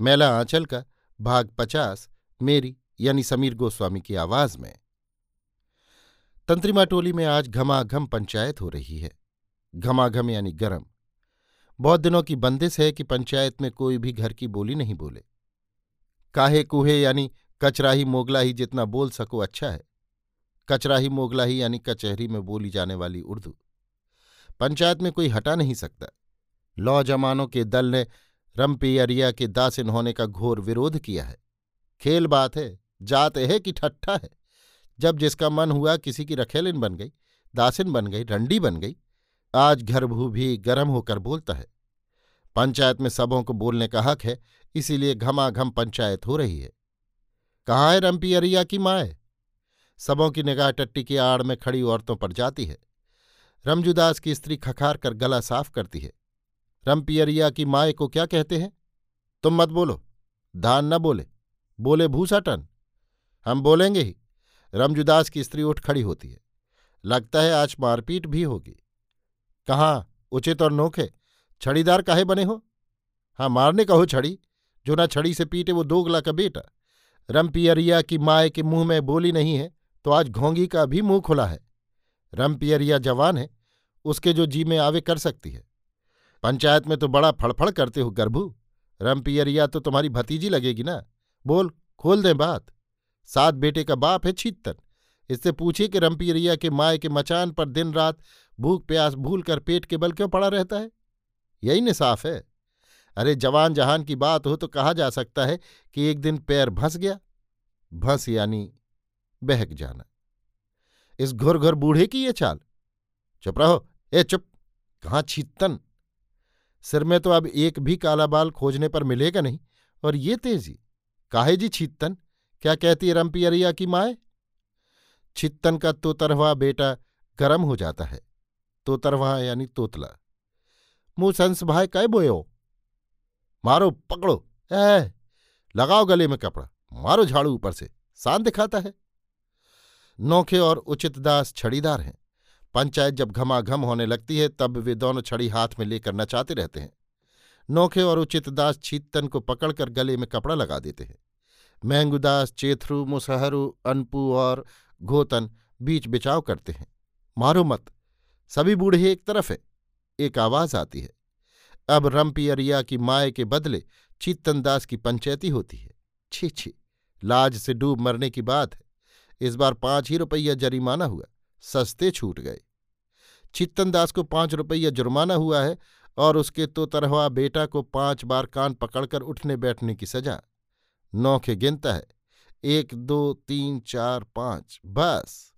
मैला आंचल का भाग पचास मेरी यानी समीर गोस्वामी की आवाज़ में। तंत्रिमा टोली में आज घमाघम पंचायत हो रही है। घमाघम यानी गरम। बहुत दिनों की बंदिश है कि पंचायत में कोई भी घर की बोली नहीं बोले। काहे कुहे यानी कचराही मोगलाही जितना बोल सको अच्छा है। कचराही मोगलाही यानी कचहरी में बोली जाने वाली उर्दू। पंचायत में कोई हटा नहीं सकता। लौ जमानों के दल ने रमपियरिया के दासिन होने का घोर विरोध किया है। खेल बात है, जात है कि ठट्ठा है। जब जिसका मन हुआ किसी की रखेलिन बन गई, दासिन बन गई, रंडी बन गई, आज घरभू भी गर्म होकर बोलता है। पंचायत में सबों को बोलने का हक है, इसीलिए घमाघम पंचायत हो रही है। कहाँ है रमपियरिया की माए? सबों की निगाह टट्टी की आड़ में खड़ी औरतों पर जाती है। रमजुदास की स्त्री खखार कर गला साफ़ करती है। रमपियरिया की माए को क्या कहते हैं? तुम मत बोलो। धान न बोले। बोले भूसा टन। हम बोलेंगे ही। रमजुदास की स्त्री उठ खड़ी होती है। लगता है आज मारपीट भी होगी। कहाँ? उचित और नोखे। छड़ीदार काहे बने हो? हाँ मारने का हो छड़ी। जो ना छड़ी से पीटे वो दोगला का बेटा। रमपियरिया की माए के मुँह में बोली नहीं है तो आज घोंगी का भी मुँह खुला है। रमपियरिया जवान है। उसके जो जी में आवे कर सकती है। पंचायत में तो बड़ा फड़फड़ करते हो गर्भू। रमपियरिया तो तुम्हारी भतीजी लगेगी ना। बोल, खोल दें बात। सात बेटे का बाप है छीतन इससे पूछिए कि रमपियरिया के माए के मचान पर दिन रात भूख प्यास भूल कर पेट के बल क्यों पड़ा रहता है? यही न साफ़ है। अरे, जवान जहान की बात हो तो कहा जा सकता है कि एक दिन पैर भंस गया। भंस यानी बहक जाना। इस घुर घुर बूढ़े की ये चाल? चुप रहो। ए, चुप। कहाँ छीतन सिर में तो अब एक भी काला बाल खोजने पर मिलेगा नहीं। और ये तेज़ी, काहे जी छित्तन? क्या कहती है रमपियरिया की माए? छित्तन का तोतरवा बेटा गरम हो जाता है। तोतरवा यानी तोतला। मुँह संस भाई कै बोयो मारो, पकड़ो। ए, लगाओ गले में कपड़ा। मारो झाड़ू ऊपर से। सान दिखाता है। नोखे और उचित दास छड़ीदार हैं। पंचायत जब घमाघम होने लगती है, तब वे दोनों छड़ी हाथ में लेकर नचाते रहते हैं। नोखे और उचित दास छीतन को पकड़कर गले में कपड़ा लगा देते हैं। महंगुदास चेथरू, मुसहरू, अनपू और घोतन बीच बिचाव करते हैं। मारो मत, सभी बूढ़े एक तरफ़ है। एक आवाज़ आती है। अब रमपियरिया की माए के बदले चीतन दास की पंचायती होती है। छी छी, लाज से डूब मरने की बात है। इस बार पाँच ही रुपया जरिमाना हुआ। सस्ते छूट गए। चित्तनदास को पाँच रुपया जुर्माना हुआ है और उसके तो तरहवा बेटा को पाँच बार कान पकड़कर उठने बैठने की सजा। नौखे गिनता है। एक, दो, तीन, चार, पाँच। बस।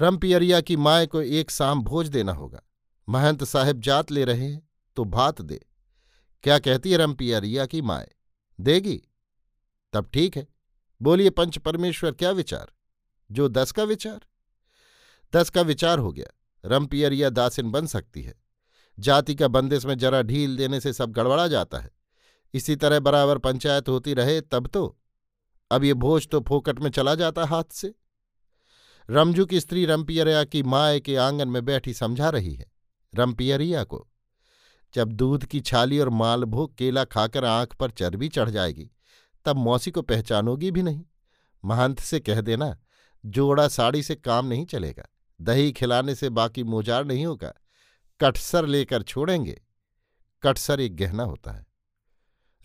रमपियरिया की माए को एक शाम भोज देना होगा। महंत साहेब जात ले रहे हैं तो भात दे। क्या कहती है रमपियरिया की माए देगी। तब ठीक है। बोलिए, पंच परमेश्वर, क्या विचार? जो दस का विचार? दस का विचार हो गया। रमपियर या दासिन बन सकती है। जाति का बंदिश में जरा ढील देने से सब गड़बड़ा जाता है। इसी तरह बराबर पंचायत होती रहे तब तो। अब ये भोज तो फोकट में चला जाता हाथ से। रमजू की स्त्री रंपियरिया की माए के आँगन में बैठी समझा रही है, रंपियरिया को। जब दूध की छाली और मालभोग केला खाकर आँख पर चर्बी चढ़ जाएगी, तब मौसी को पहचानोगी भी नहीं। महंत से कह देना, जोड़ा साड़ी से काम नहीं चलेगा। दही खिलाने से बाकी मोजार नहीं होगा। कटसर लेकर छोड़ेंगे। कटसर एक गहना होता है।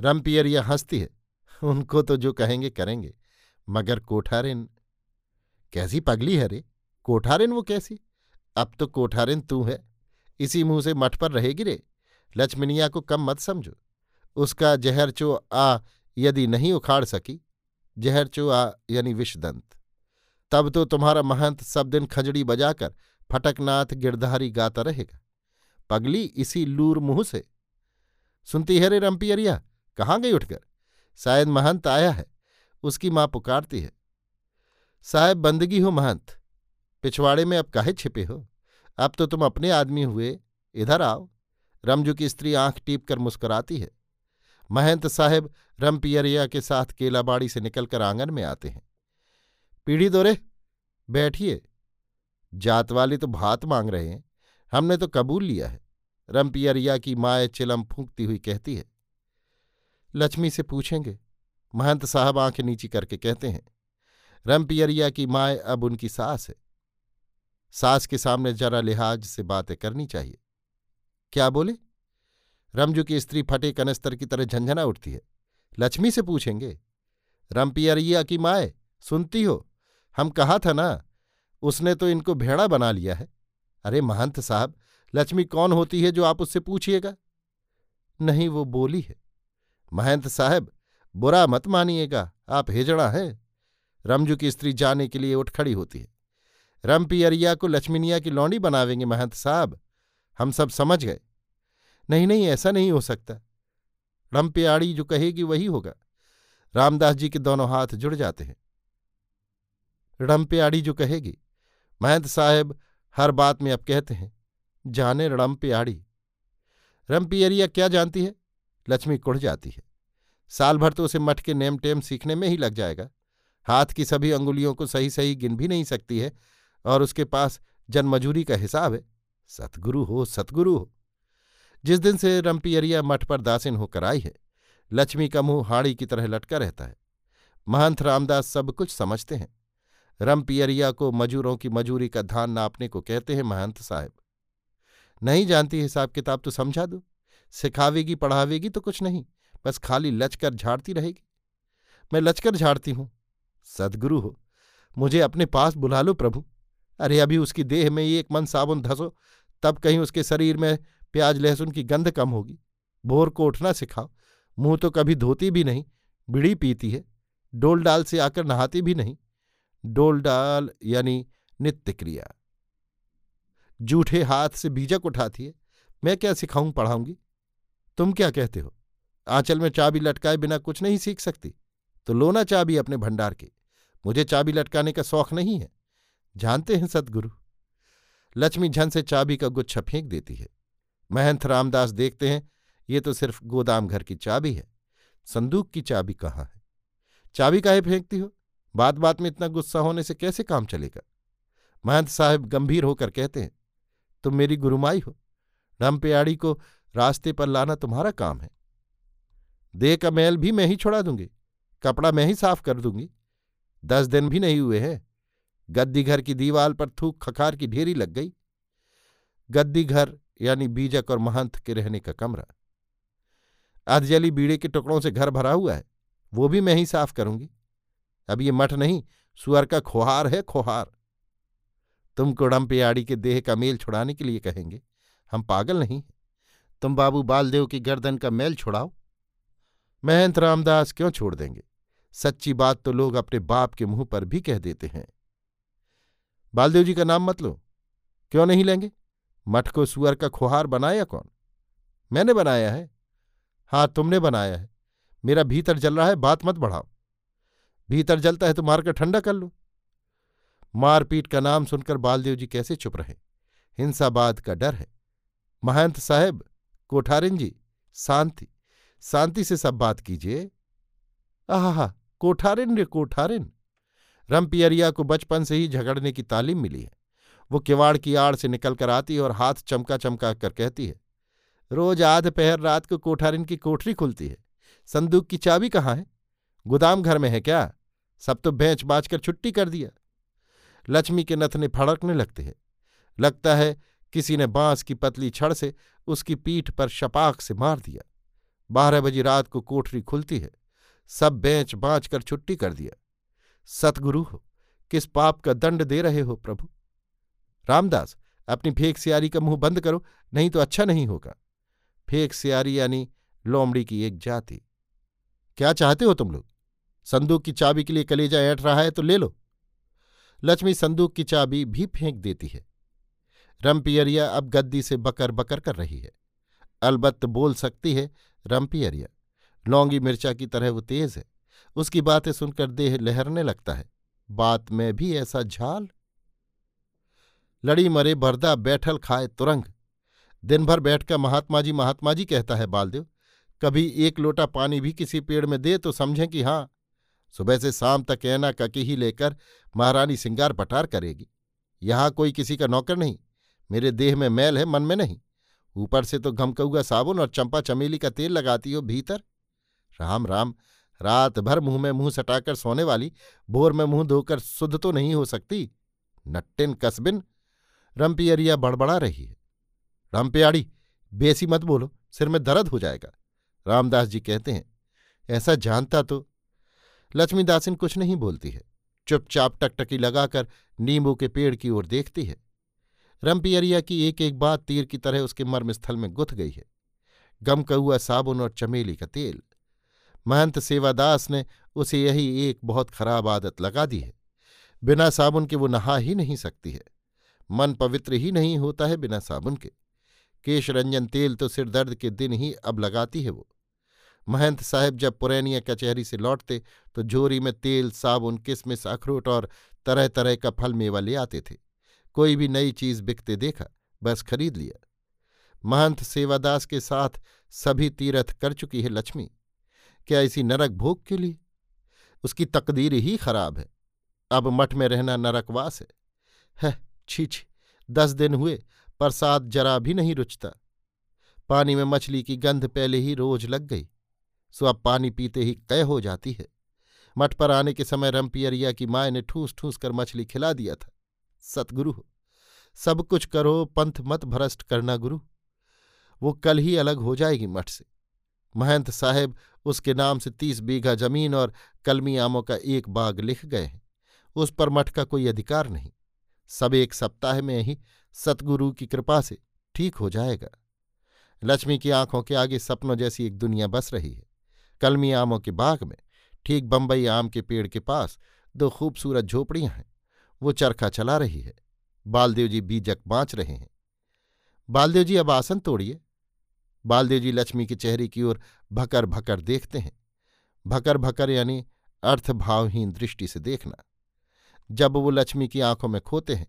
रमपियरिया हंसती है। उनको तो जो कहेंगे करेंगे। मगर कोठारिन, कैसी पगली है रे? कोठारिन वो कैसी? अब तो कोठारिन तू है। इसी मुँह से मठ पर रहेगी रे। लक्ष्मनिया को कम मत समझो। उसका जहर चो आ यदि नहीं उखाड़ सकी। जहर चो आ यानी विषदंत। तब तो तुम्हारा महंत सब दिन खजड़ी बजाकर फटकनाथ गिरधारी गाता रहेगा। पगली इसी लूर मुँह से, सुनती है रे रंपियरिया, कहाँ गई उठकर? शायद महंत आया है, उसकी माँ पुकारती है। साहेब बंदगी हो महंत, पिछवाड़े में अब काहे छिपे हो? अब तो तुम अपने आदमी हुए, इधर आओ। रमजू की स्त्री आँख टीप कर मुस्कुराती है। महंत साहेब रमपियरिया के साथ केलाबाड़ी से निकलकर आँगन में आते हैं। पीढ़ी दोरे, बैठिए। जात वाले तो भात मांग रहे हैं। हमने तो कबूल लिया है। रमपियरिया की माए चिलम फूंकती हुई कहती है। लक्ष्मी से पूछेंगे। महंत साहब आँखें नीची करके कहते हैं रमपियरिया की माए अब उनकी सास है। सास के सामने जरा लिहाज से बातें करनी चाहिए। क्या बोले? रमजू की स्त्री फटे कनस्तर की तरह झंझना उठती है। लक्ष्मी से पूछेंगे रमपियरिया की माए, सुनती हो? हम कहा था ना, उसने तो इनको भेड़ा बना लिया है। अरे महंत साहब, लक्ष्मी कौन होती है जो आप उससे पूछिएगा? नहीं, वो बोली है। महंत साहब, बुरा मत मानिएगा, आप हिजड़ा हैं। रमजू की स्त्री जाने के लिए उठ खड़ी होती है। रमपियरिया को लक्ष्मीनिया की लौंडी बनावेंगे, महंत साहब। हम सब समझ गए। नहीं नहीं, ऐसा नहीं हो सकता। रमपियाड़ी जो कहेगी वही होगा। रामदास जी के दोनों हाथ जुड़ जाते हैं। रमपियाड़ी जो कहेगी, महंत साहेब, हर बात में अब कहते हैं, जाने रमपियाड़ी रमपियरिया क्या जानती है? लक्ष्मी कुढ़ जाती है। साल भर तो उसे मठ के नेम टेम सीखने में ही लग जाएगा। हाथ की सभी अंगुलियों को सही सही गिन भी नहीं सकती है और उसके पास जनमजूरी का हिसाब है। सतगुरु हो सतगुरु हो। जिस दिन से रंपियरिया मठ पर दासिन होकर आई है, लक्ष्मी का मुँह हाड़ी की तरह लटका रहता है। महंत रामदास सब कुछ समझते हैं। रमपियरिया को मजूरों की मजूरी का धान नापने को कहते हैं महंत साहब। नहीं जानती हिसाब किताब तो समझा दो। सिखावेगी, पढ़ावेगी तो कुछ नहीं, बस खाली लचकर झाड़ती रहेगी। मैं लचकर झाड़ती हूँ। सदगुरु हो, मुझे अपने पास बुला लो प्रभु। अरे अभी उसकी देह में एक मन साबुन धसो, तब कहीं उसके शरीर में प्याज लहसुन की गंध कम होगी। भोर को उठना सिखाओ। मुँह तो कभी धोती भी नहीं, बिड़ी पीती है। डोल डाल से आकर नहाती भी नहीं। डोल डाल यानी नित्य क्रिया। जूठे हाथ से बीजक उठाती है, मैं क्या सिखाऊं पढ़ाऊँगी? तुम क्या कहते हो? आंचल में चाबी लटकाए बिना कुछ नहीं सीख सकती। तो लो ना चाबी अपने भंडार की। मुझे चाबी लटकाने का शौक नहीं है। जानते हैं सदगुरु। लक्ष्मी झन से चाबी का गुच्छा फेंक देती है। महंत रामदास देखते हैं, ये तो सिर्फ़ गोदाम घर की चाबी है। संदूक की चाबी कहाँ है? चाबी काहे फेंकती हो? बात बात में इतना गुस्सा होने से कैसे काम चलेगा? महंत साहब गंभीर होकर कहते हैं, तुम मेरी गुरुमाई हो। रमपियाड़ी को रास्ते पर लाना तुम्हारा काम है। देह का मैल भी मैं ही छोड़ा दूँगी, कपड़ा मैं ही साफ़ कर दूँगी। दस दिन भी नहीं हुए हैं। गद्दी घर की दीवाल पर थूक खखार की ढेरी लग गई। गद्दी घर यानी बीजक और महंत के रहने का कमरा। अधजली बीड़े के टुकड़ों से घर भरा हुआ है, वो भी मैं ही साफ़ करूँगी। अब ये मठ नहीं, सुअर का खोहार है खोहार। तुम कुड़म्पियाड़ी के देह का मेल छुड़ाने के लिए कहेंगे। हम पागल नहीं तुम बाबू बालदेव की गर्दन का मेल छुड़ाओ। महंत रामदास क्यों छोड़ देंगे? सच्ची बात तो लोग अपने बाप के मुँह पर भी कह देते हैं। बालदेव जी का नाम मत लो। क्यों नहीं लेंगे? मठ को सुअर का खुहार बनाया कौन? मैंने बनाया है। हाँ तुमने बनाया है। मेरा भीतर जल रहा है, बात मत बढ़ाओ। भीतर जलता है तो मारकर ठंडा कर लो। मारपीट का नाम सुनकर बालदेव जी कैसे चुप रहे? हिंसाबाद का डर है। महंत साहेब कोठारिन जी शांति शांति से सब बात कीजिए। आहा कोठारिन रे कोठारिन। रमपियरिया को बचपन से ही झगड़ने की तालीम मिली है। वो किवाड़ की आड़ से निकलकर आती है और हाथ चमका चमका कर कहती है, रोज आध पहर रात को कोठारिन की कोठरी खुलती है। संदूक की चाबी कहाँ है? गोदाम घर में है क्या? सब तो बेंच बाँच कर छुट्टी कर दिया। लक्ष्मी के नथने फड़कने लगते हैं। लगता है किसी ने बाँस की पतली छड़ से उसकी पीठ पर शपाक से मार दिया। बारह बजे रात को कोठरी खुलती है। सब बेंच बाँच कर छुट्टी कर दिया। सतगुरु हो, किस पाप का दंड दे रहे हो प्रभु? रामदास, अपनी फेक सियारी का मुँह बंद करो, नहीं तो अच्छा नहीं होगा। फेक सियारी यानी लोमड़ी की एक जाति। क्या चाहते हो तुम लोग? संदूक की चाबी के लिए कलेजा ऐठ रहा है तो ले लो। लक्ष्मी संदूक की चाबी भी फेंक देती है। रमपियरिया अब गद्दी से बकर बकर कर रही है। अलबत्त बोल सकती है रमपियरिया लौंगी मिर्चा की तरह वो तेज है। उसकी बातें सुनकर देह लहरने लगता है। बात में भी ऐसा झाल। लड़ी मरे बरदा बैठल खाए तुरंग। दिन भर बैठकर महात्मा जी महात्मा जी कहता है, बालदेव, कभी एक लोटा पानी भी किसी पेड़ में दे तो समझें कि हाँ सुबह से शाम तक ऐना ककी ही लेकर महारानी सिंगार पटार करेगी। यहाँ कोई किसी का नौकर नहीं। मेरे देह में मैल है, मन में नहीं। ऊपर से तो घमकऊगा साबुन और चंपा चमेली का तेल लगाती हो भीतर। राम राम, रात भर मुँह में मुँह सटाकर सोने वाली, भोर में मुँह धोकर शुद्ध तो नहीं हो सकती। नट्टिन कसबिन रमपियरिया बड़बड़ा रही है। रमपियाड़ी, बेसी मत बोलो, सिर में दर्द हो जाएगा। रामदास जी कहते हैं, ऐसा जानता तो लक्ष्मीदासिन कुछ नहीं बोलती है। चुपचाप टकटकी लगाकर नींबू के पेड़ की ओर देखती है। रमपियरिया की एक एक बात तीर की तरह उसके मर्मस्थल में गुथ गई है। गम हुआ साबुन और चमेली का तेल। महंत सेवादास ने उसे यही एक बहुत खराब आदत लगा दी है। बिना साबुन के वो नहा ही नहीं सकती है। मन पवित्र ही नहीं होता है बिना साबुन के। केशरंजन तेल तो सिर दर्द के दिन ही अब लगाती है वो। महंत साहब जब पुरैनिया कचहरी से लौटते तो झोरी में तेल, साबुन, किसमिस, अखरोट और तरह तरह का फल मेवा ले आते थे। कोई भी नई चीज़ बिकते देखा, बस खरीद लिया। महंत सेवादास के साथ सभी तीर्थ कर चुकी है लक्ष्मी। क्या इसी नरक भोग के लिए? उसकी तकदीर ही खराब है। अब मठ में रहना नरकवास है। है छी छी, दस दिन हुए, प्रसाद जरा भी नहीं रुचता। पानी में मछली की गंध पहले ही रोज लग गई। सो अब पानी पीते ही कय हो जाती है। मठ पर आने के समय रमपियरिया की माए ने ठूस ठूस कर मछली खिला दिया था। सतगुरु सब कुछ करो, पंथ मत भ्रष्ट करना गुरु। वो कल ही अलग हो जाएगी मठ से। महंत साहेब उसके नाम से तीस बीघा ज़मीन और कलमी आमों का एक बाग लिख गए हैं। उस पर मठ का कोई अधिकार नहीं। सब एक सप्ताह में ही सतगुरु की कृपा से ठीक हो जाएगा। लक्ष्मी की आँखों के आगे सपनों जैसी एक दुनिया बस रही है। कलमी आमों के बाग में, ठीक बम्बई आम के पेड़ के पास दो खूबसूरत झोपड़ियाँ हैं। वो चरखा चला रही है। बालदेव जी बीजक बाँच रहे हैं। बालदेव जी, अब आसन तोड़िए। बालदेव जी लक्ष्मी के चेहरे की ओर भकर भकर देखते हैं। भकर भकर यानी अर्थभावहीन दृष्टि से देखना। जब वो लक्ष्मी की आँखों में खोते हैं,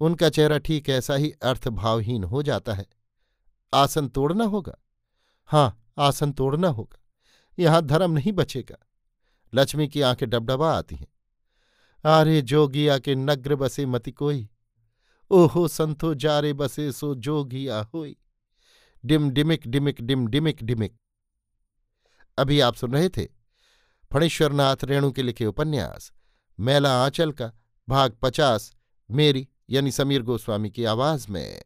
उनका चेहरा ठीक ऐसा ही अर्थभावहीन हो जाता है। आसन तोड़ना होगा? हाँ आसन तोड़ना होगा। यहाँ धर्म नहीं बचेगा। लक्ष्मी की आँखें डबडबा आती हैं। आरे जोगिया के नग्र बसे मति कोई। ओहो संतो जारे बसे सो जोगिया होई। डिम डिमिक डिमिक डिम डिमिक डिमिक। अभी आप सुन रहे थे फणीश्वरनाथ रेणु के लिखे उपन्यास, मैला आंचल का, भाग पचास, मेरी यानी समीर गोस्वामी की आवाज़ में।